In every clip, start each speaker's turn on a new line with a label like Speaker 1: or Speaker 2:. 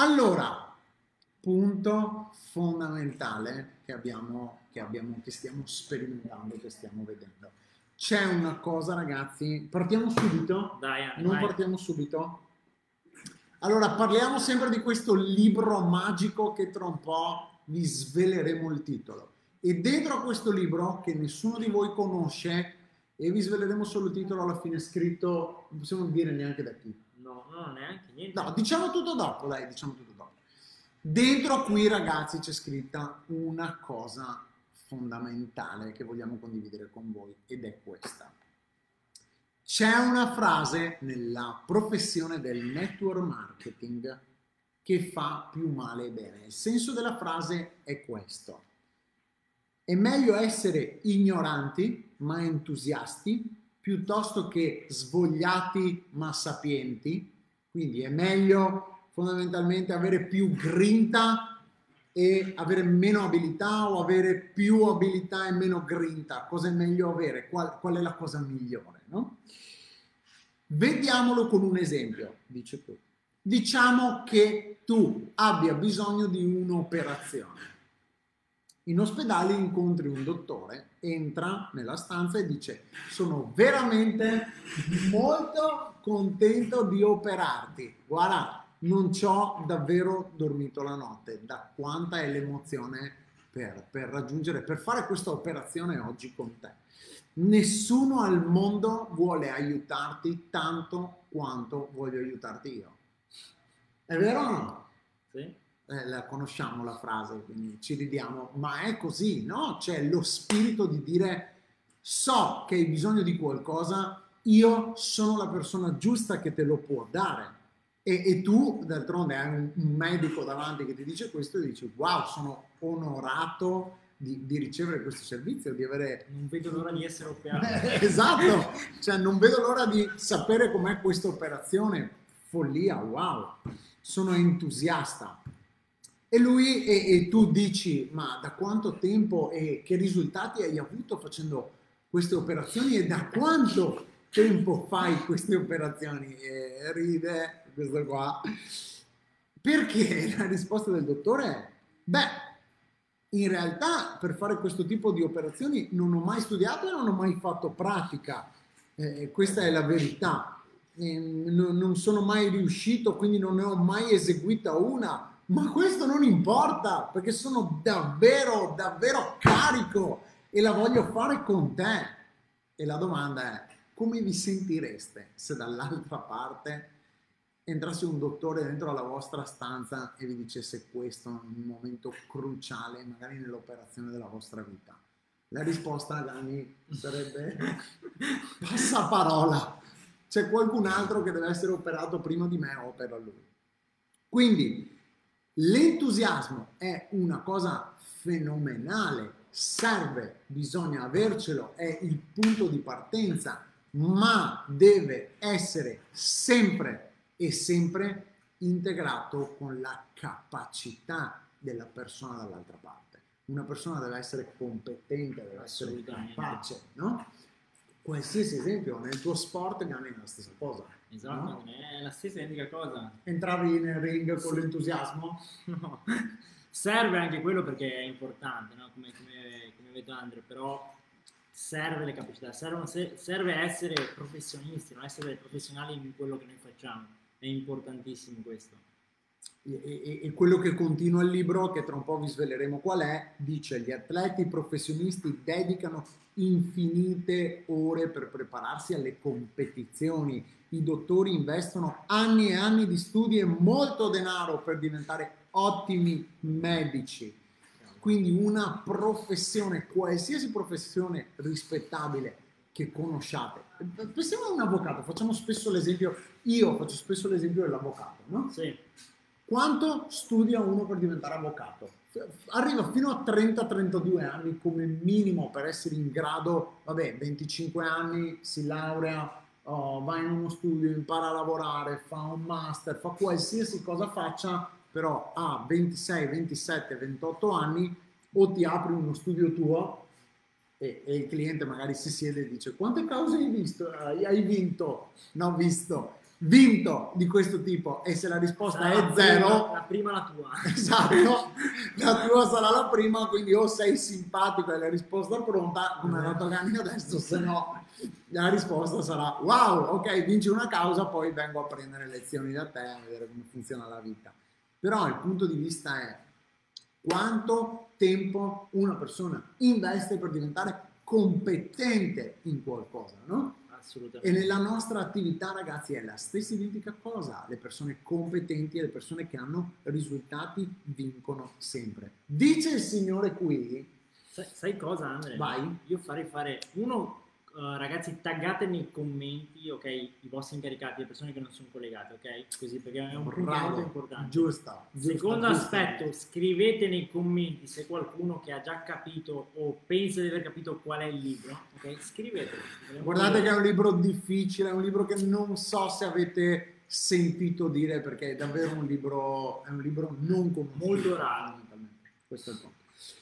Speaker 1: Allora, punto fondamentale che abbiamo, che abbiamo, che stiamo sperimentando, che stiamo vedendo. C'è una cosa, ragazzi, partiamo subito?
Speaker 2: Dai, Anni,
Speaker 1: Non
Speaker 2: vai.
Speaker 1: partiamo subito? Allora, parliamo sempre di questo libro magico che tra un po' vi sveleremo il titolo. E dentro a questo libro, che nessuno di voi conosce, e vi sveleremo solo il titolo alla fine scritto, non possiamo dire neanche da chi.
Speaker 2: No, no, neanche niente.
Speaker 1: No, diciamo tutto dopo, dai, diciamo tutto dopo. Dentro qui, ragazzi, c'è scritta una cosa fondamentale che vogliamo condividere con voi ed è questa. C'è una frase nella professione del network marketing che fa più male che bene. Il senso della frase è questo. È meglio essere ignoranti ma entusiasti piuttosto che svogliati ma sapienti. Quindi è meglio fondamentalmente avere più grinta e avere meno abilità o avere più abilità e meno grinta. Cosa è meglio avere? Qual, qual è la cosa migliore? No? Vediamolo con un esempio, dice qui. Diciamo che tu abbia bisogno di un'operazione. In ospedale incontri un dottore, entra nella stanza e dice sono veramente molto contento di operarti. Guarda, non ci ho davvero dormito la notte, da quanta è l'emozione per, per raggiungere, per fare questa operazione oggi con te. Nessuno al mondo vuole aiutarti tanto quanto voglio aiutarti io. È vero o no?
Speaker 2: Sì?
Speaker 1: Eh, la conosciamo la frase, quindi ci ridiamo, ma è così, no? C'è lo spirito di dire so che hai bisogno di qualcosa, io sono la persona giusta che te lo può dare. E, e tu, d'altronde, hai un, un medico davanti che ti dice questo e dici wow, sono onorato di, di ricevere questo servizio, di avere
Speaker 2: Non vedo l'ora di essere operato.
Speaker 1: esatto, cioè non vedo l'ora di sapere com'è questa operazione, follia, wow, sono entusiasta. E lui, e, e tu dici, ma da quanto tempo e che risultati hai avuto facendo queste operazioni e da quanto tempo fai queste operazioni? E ride questo qua. Perché la risposta del dottore è, beh, in realtà per fare questo tipo di operazioni non ho mai studiato e non ho mai fatto pratica, eh, questa è la verità. Eh, non, non sono mai riuscito, quindi non ne ho mai eseguita una, ma questo non importa perché sono davvero, davvero carico e la voglio fare con te. E la domanda è, come vi sentireste se dall'altra parte entrasse un dottore dentro la vostra stanza e vi dicesse questo in un momento cruciale, magari nell'operazione della vostra vita? La risposta, Dani, sarebbe passaparola. C'è qualcun altro che deve essere operato prima di me, opera lui. Quindi l'entusiasmo è una cosa fenomenale, serve, bisogna avercelo, è il punto di partenza, ma deve essere sempre e sempre integrato con la capacità della persona dall'altra parte. Una persona deve essere competente, deve essere capace, no? Qualsiasi esempio, nel tuo sport Gani, è la stessa cosa.
Speaker 2: Esatto,
Speaker 1: no?
Speaker 2: è la stessa identica cosa.
Speaker 1: Entravi nel ring con l'entusiasmo?
Speaker 2: No. Serve anche quello perché è importante, no? come, come, come detto Andre, però serve le capacità, servono- se- serve essere professionisti, non essere professionali in quello che noi facciamo. È importantissimo questo.
Speaker 1: E, e- quello che continua il libro, che tra un po' vi sveleremo qual è, dice gli atleti professionisti dedicano infinite ore per prepararsi alle competizioni, i dottori investono anni e anni di studi e molto denaro per diventare ottimi medici. Quindi una professione, qualsiasi professione rispettabile che conosciate. Pensiamo a un avvocato, facciamo spesso l'esempio, io faccio spesso l'esempio dell'avvocato, no?
Speaker 2: Sì,
Speaker 1: Quanto studia uno per diventare avvocato? Arriva fino a 30-32 anni come minimo per essere in grado, vabbè, 25 anni si laurea, oh, va in uno studio, impara a lavorare, fa un master, fa qualsiasi cosa faccia, però a 26, 27, 28 anni o ti apri uno studio tuo e, e il cliente magari si siede e dice quante cause hai visto? Hai vinto? No, ho visto. Vinto di questo tipo e se la risposta
Speaker 2: Sarà
Speaker 1: è
Speaker 2: la
Speaker 1: zero,
Speaker 2: prima- La prima la tua.
Speaker 1: esatto, la tua sarà la prima, quindi o sei simpatico e la risposta è pronta, come ha dato Gani adesso, se no la risposta sarà wow, ok, vinci una causa, poi vengo a prendere lezioni da te a vedere come funziona la vita. Però il punto di vista è quanto tempo una persona investe per diventare competente in qualcosa, no? E
Speaker 2: Assolutamente.
Speaker 1: nella nostra attività, ragazzi, è la stessa identica cosa. Le persone competenti e le persone che hanno risultati vincono sempre. Dice il Signore qui,
Speaker 2: Sai, sai cosa, Andre?
Speaker 1: Vai.
Speaker 2: Io farei fare uno, eh, ragazzi, taggate nei commenti, ok, i vostri incaricati, le persone che non sono collegate, ok? Così perché è un punto molto importante.
Speaker 1: giusta. giusta,
Speaker 2: Secondo
Speaker 1: giusta.
Speaker 2: aspetto, scrivete nei commenti se qualcuno che ha già capito o pensa di aver capito qual è il libro, ok? Scrivetelo.
Speaker 1: Guardate che è un libro difficile, è un libro che non so se avete sentito dire perché è davvero un libro, è un libro non conosciuto.
Speaker 2: Molto raro.
Speaker 1: Questo è il punto.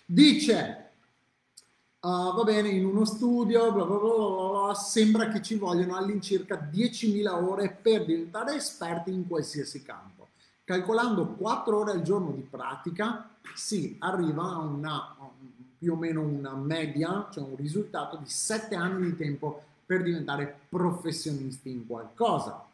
Speaker 1: Dice, ah, va bene, in uno studio, bla bla bla bla, sembra che ci vogliono all'incirca 10.000 ore per diventare esperti in qualsiasi campo. Calcolando 4 ore al giorno di pratica, si arriva a una più o meno una media, cioè un risultato di 7 anni di tempo per diventare professionisti in qualcosa.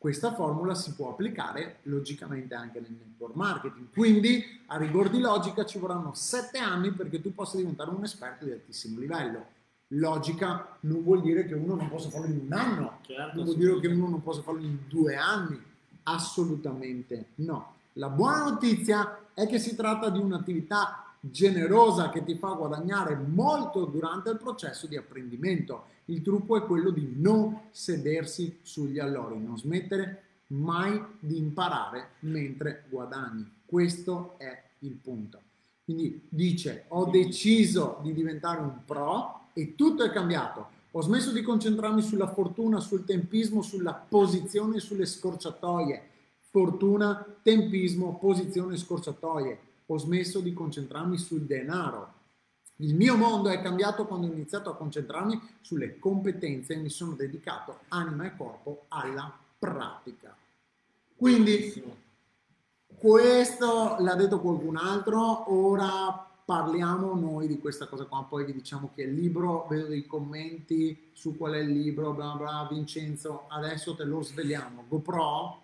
Speaker 1: Questa formula si può applicare logicamente anche nel network marketing. Quindi, a rigor di logica, ci vorranno 7 anni perché tu possa diventare un esperto di altissimo livello. Logica non vuol dire che uno non possa farlo in un anno,
Speaker 2: Certo,
Speaker 1: non vuol dire che uno non possa farlo in due anni. Assolutamente no. La buona notizia è che si tratta di un'attività generosa che ti fa guadagnare molto durante il processo di apprendimento. Il trucco è quello di non sedersi sugli allori, non smettere mai di imparare mentre guadagni. Questo è il punto. Quindi dice, ho deciso di diventare un pro e tutto è cambiato. Ho smesso di concentrarmi sulla fortuna, sul tempismo, sulla posizione sulle scorciatoie. Fortuna, tempismo, posizione scorciatoie. Ho smesso di concentrarmi sul denaro. Il mio mondo è cambiato quando ho iniziato a concentrarmi sulle competenze e mi sono dedicato anima e corpo alla pratica. Quindi questo l'ha detto qualcun altro, ora parliamo noi di questa cosa qua, poi vi diciamo che il libro, vedo dei commenti su qual è il libro, bla bla, Vincenzo, adesso te lo sveliamo, GoPro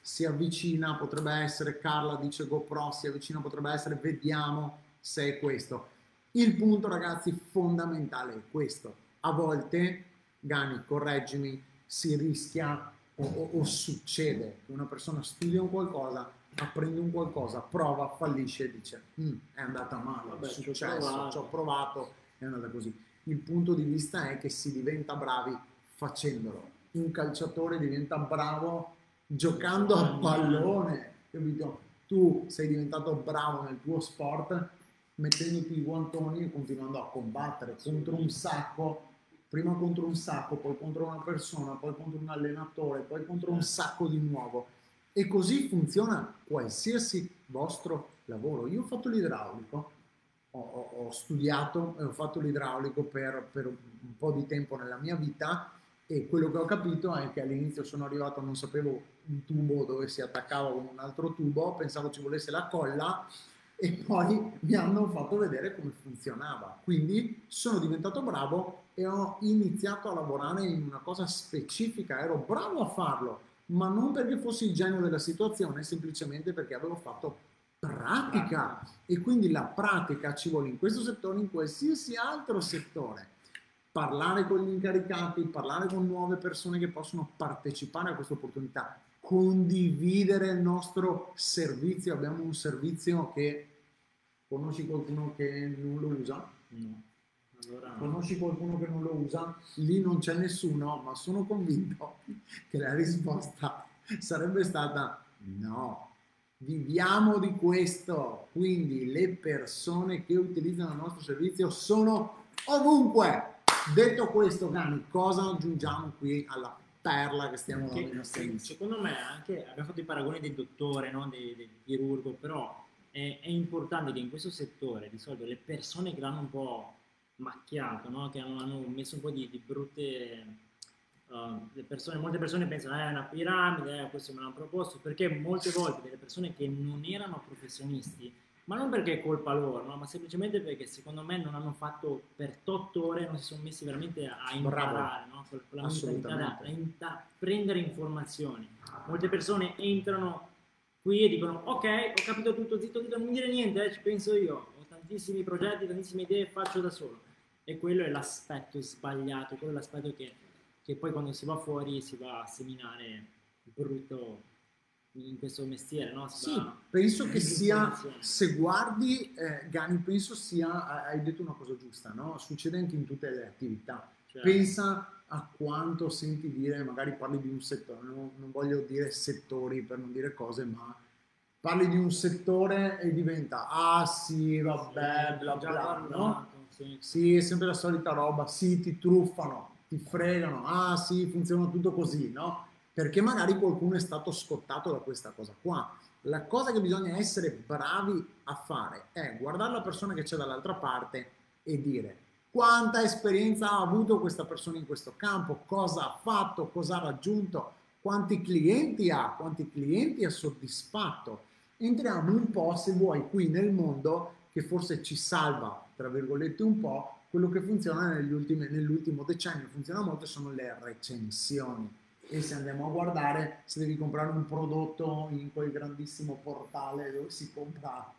Speaker 1: si avvicina, potrebbe essere, Carla dice GoPro si avvicina, potrebbe essere, vediamo se è questo. Il punto ragazzi fondamentale è questo, a volte, Gani, correggimi, si rischia o, o- o succede che una persona studia un qualcosa, apprende un qualcosa, prova, fallisce e dice "Mm, è andata male,
Speaker 2: Vabbè,
Speaker 1: è successo,
Speaker 2: provato."
Speaker 1: ci ho provato, è andata così. Il punto di vista è che si diventa bravi facendolo. Un calciatore diventa bravo giocando a pallone, capito? Tu sei diventato bravo nel tuo sport mettendoti i guantoni e continuando a combattere contro un sacco, prima contro un sacco, poi contro una persona, poi contro un allenatore, poi contro un sacco di nuovo. E così funziona qualsiasi vostro lavoro. Io ho fatto l'idraulico, ho, ho- ho studiato e ho fatto l'idraulico per, per un po' di tempo nella mia vita e quello che ho capito è che all'inizio sono arrivato, non sapevo un tubo dove si attaccava con un altro tubo, pensavo ci volesse la colla e poi mi hanno fatto vedere come funzionava. Quindi sono diventato bravo e ho iniziato a lavorare in una cosa specifica, ero bravo a farlo, ma non perché fossi il genio della situazione, semplicemente perché avevo fatto pratica e quindi la pratica ci vuole in questo settore, in qualsiasi altro settore. Parlare con gli incaricati, parlare con nuove persone che possono partecipare a questa opportunità, condividere il nostro servizio. Abbiamo un servizio che conosci qualcuno che non lo usa?
Speaker 2: No. Allora, no.
Speaker 1: Conosci qualcuno che non lo usa? Lì non c'è nessuno, ma sono convinto che la risposta sarebbe stata no. Viviamo di questo, quindi le persone che utilizzano il nostro servizio sono ovunque. Detto questo, Gani, cosa aggiungiamo qui alla perla che stiamo dando
Speaker 2: Che- che
Speaker 1: amici?
Speaker 2: secondo me anche abbiamo fatto i paragoni del dottore, no? del, del chirurgo, però è, è importante che in questo settore di solito le persone che l'hanno un po' macchiato, no? che hanno, hanno messo un po' di, di brutte uh, persone, molte persone pensano eh, è una piramide, eh, questo me l'hanno proposto, perché molte volte delle persone che non erano professionisti, ma non perché è colpa loro, no? ma semplicemente perché secondo me non hanno fatto per 8 ore, non si sono messi veramente a imparare, no? con la mentalità da, prendere informazioni. Molte persone entrano qui e dicono ok, ho capito tutto, zitto, zitto, non dire niente, eh, ci penso io, ho tantissimi progetti, tantissime idee, faccio da solo. E quello è l'aspetto sbagliato, quello è l'aspetto che, che poi quando si va fuori si va a seminare brutto in questo mestiere, no?
Speaker 1: Sì, penso che sia, se guardi, eh, Gani, penso sia, hai detto una cosa giusta, no? Succede anche in tutte le attività. Certo. Pensa a quanto senti dire, magari parli di un settore, no? non voglio dire settori per non dire cose, ma parli di un settore e diventa, ah sì, vabbè, bla bla, no? Sì. sì, è sempre la solita roba, sì, ti truffano, ti fregano, ah sì, funziona tutto così, no? Perché magari qualcuno è stato scottato da questa cosa qua. La cosa che bisogna essere bravi a fare è guardare la persona che c'è dall'altra parte e dire quanta esperienza ha avuto questa persona in questo campo, cosa ha fatto, cosa ha raggiunto, quanti clienti ha, quanti clienti ha soddisfatto. Entriamo un po', se vuoi, qui nel mondo che forse ci salva, tra virgolette, un po', quello che funziona ultimi, nell'ultimo decennio, funziona molto, sono le recensioni e se andiamo a guardare se devi comprare un prodotto in quel grandissimo portale dove si compra,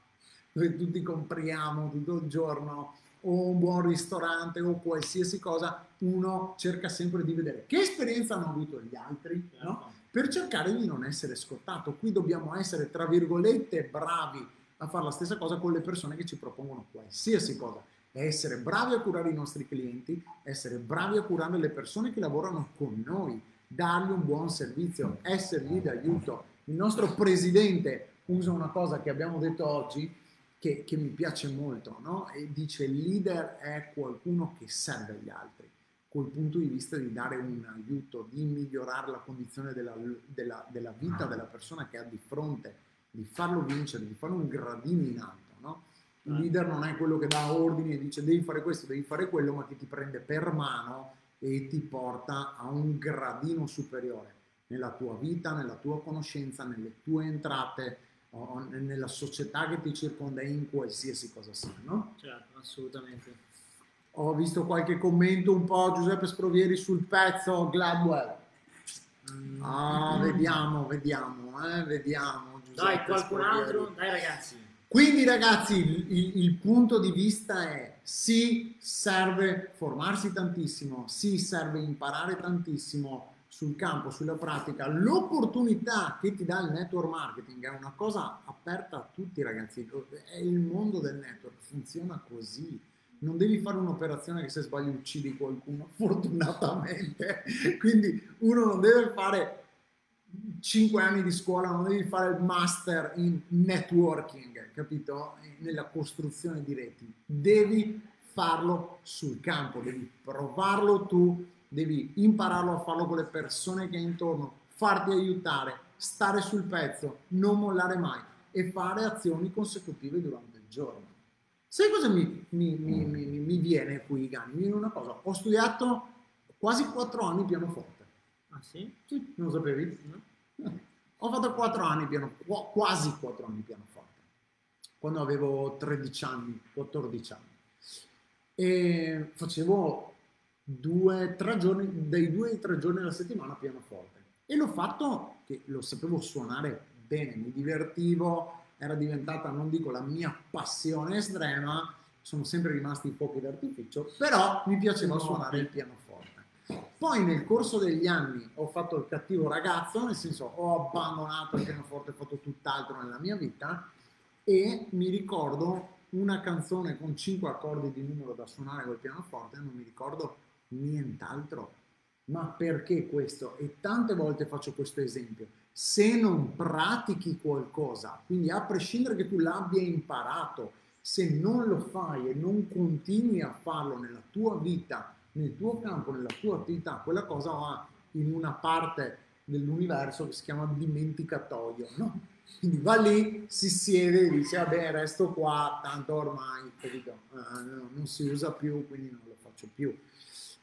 Speaker 1: dove tutti compriamo tutto il giorno o un buon ristorante o qualsiasi cosa, uno cerca sempre di vedere che esperienza hanno avuto gli altri, no? Certo. Per cercare di non essere scottato. Qui dobbiamo essere, tra virgolette, bravi a fare la stessa cosa con le persone che ci propongono qualsiasi cosa. Essere bravi a curare i nostri clienti, essere bravi a curare le persone che lavorano con noi dargli un buon servizio, essergli d'aiuto. Il nostro presidente usa una cosa che abbiamo detto oggi che, che mi piace molto, no? E dice il leader è qualcuno che serve agli altri, col punto di vista di dare un aiuto, di migliorare la condizione della, della, della vita della persona che ha di fronte, di farlo vincere, di farlo un gradino in alto, no? Il leader non è quello che dà ordini e dice devi fare questo, devi fare quello, ma che ti prende per mano e ti porta a un gradino superiore nella tua vita, nella tua conoscenza, nelle tue entrate, nella società che ti circonda in qualsiasi cosa sia, no?
Speaker 2: Certo, assolutamente.
Speaker 1: Ho visto qualche commento un po' Giuseppe Sprovieri sul pezzo Gladwell. Mm. Ah, vediamo, vediamo, eh, vediamo.
Speaker 2: Giuseppe dai, qualcun Sprovieri. altro? Dai ragazzi.
Speaker 1: Quindi ragazzi, il, il, punto di vista è sì, serve formarsi tantissimo, sì, serve imparare tantissimo sul campo, sulla pratica. L'opportunità che ti dà il network marketing è una cosa aperta a tutti ragazzi, è il mondo del network, funziona così. Non devi fare un'operazione che se sbagli uccidi qualcuno, fortunatamente. Quindi uno non deve fare 5 anni di scuola, non devi fare il master in networking, capito? Nella costruzione di reti. Devi farlo sul campo, devi provarlo tu, devi impararlo a farlo con le persone che hai intorno, farti aiutare, stare sul pezzo, non mollare mai e fare azioni consecutive durante il giorno. Sai cosa mi, mi, mi, mi viene qui, Gani? Mi viene una cosa. Ho studiato quasi 4 anni pianoforte.
Speaker 2: Ah sì?
Speaker 1: Sì, non lo sapevi? No. Ho fatto 4 anni piano, quasi 4 anni pianoforte, quando avevo 13 anni, 14 anni. E facevo due, tre giorni, dai due ai tre giorni alla settimana pianoforte. E l'ho fatto che lo sapevo suonare bene, mi divertivo, era diventata, non dico la mia passione estrema, sono sempre rimasti i fuochi d'artificio, però mi piaceva suonare il pianoforte. Poi nel corso degli anni ho fatto il cattivo ragazzo, nel senso ho abbandonato il pianoforte, ho fatto tutt'altro nella mia vita e mi ricordo una canzone con cinque accordi di numero da suonare col pianoforte, non mi ricordo nient'altro. Ma perché questo? E tante volte faccio questo esempio. Se non pratichi qualcosa, quindi a prescindere che tu l'abbia imparato, se non lo fai e non continui a farlo nella tua vita, nel tuo campo, nella tua attività, quella cosa va in una parte dell'universo che si chiama dimenticatoio, no? Quindi va lì, si siede e dice, vabbè, resto qua, tanto ormai, capito? Uh, non si usa più, quindi non lo faccio più.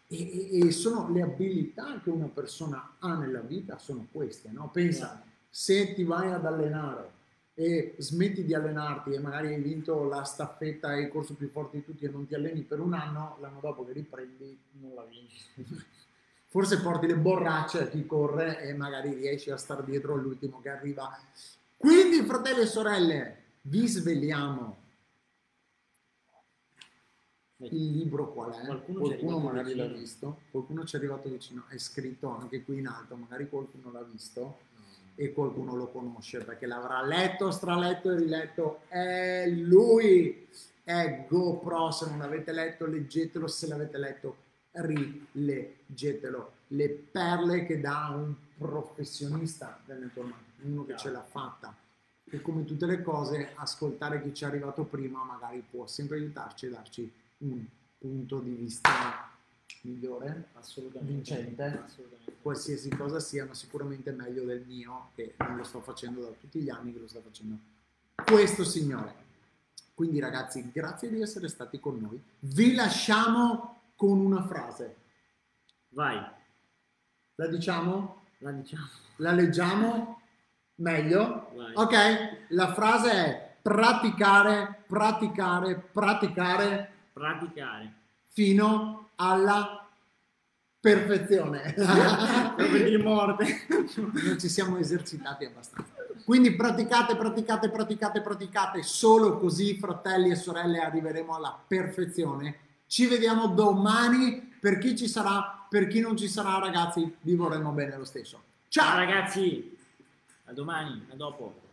Speaker 1: E, e, sono le abilità che una persona ha nella vita, sono queste, no? Pensa, se ti vai ad allenare e smetti di allenarti e magari hai vinto la staffetta e il corso più forte di tutti e non ti alleni per un anno, l'anno dopo che riprendi non la vinci. Forse porti le borracce a chi corre e magari riesci a stare dietro all'ultimo che arriva. Quindi, fratelli e sorelle, vi svegliamo. Il libro qual è? Qualcuno, qualcuno magari vicino. l'ha visto, qualcuno ci è arrivato vicino, è scritto anche qui in alto, magari qualcuno l'ha visto e qualcuno lo conosce perché l'avrà letto, straletto e riletto. È lui, è GoPro. Se non l'avete letto, leggetelo. Se l'avete letto, rileggetelo. Le perle che dà un professionista del network uno che ce l'ha fatta. E come tutte le cose, ascoltare chi ci è arrivato prima magari può sempre aiutarci e darci un punto di vista migliore, assolutamente vincente, assolutamente. qualsiasi cosa sia, ma sicuramente meglio del mio, che non lo sto facendo da tutti gli anni, che lo sto facendo questo signore. Quindi ragazzi, grazie di essere stati con noi. Vi lasciamo con una frase.
Speaker 2: Vai.
Speaker 1: La diciamo?
Speaker 2: La diciamo.
Speaker 1: La leggiamo? Meglio? Vai. Ok, la frase è praticare, praticare, praticare.
Speaker 2: Praticare.
Speaker 1: Fino alla perfezione.
Speaker 2: per morte.
Speaker 1: non ci siamo esercitati abbastanza. Quindi praticate, praticate, praticate, praticate. Solo così, fratelli e sorelle, arriveremo alla perfezione. Ci vediamo domani. Per chi ci sarà, per chi non ci sarà, ragazzi, vi vorremmo bene lo stesso. Ciao,
Speaker 2: Ciao ragazzi, a domani, a dopo.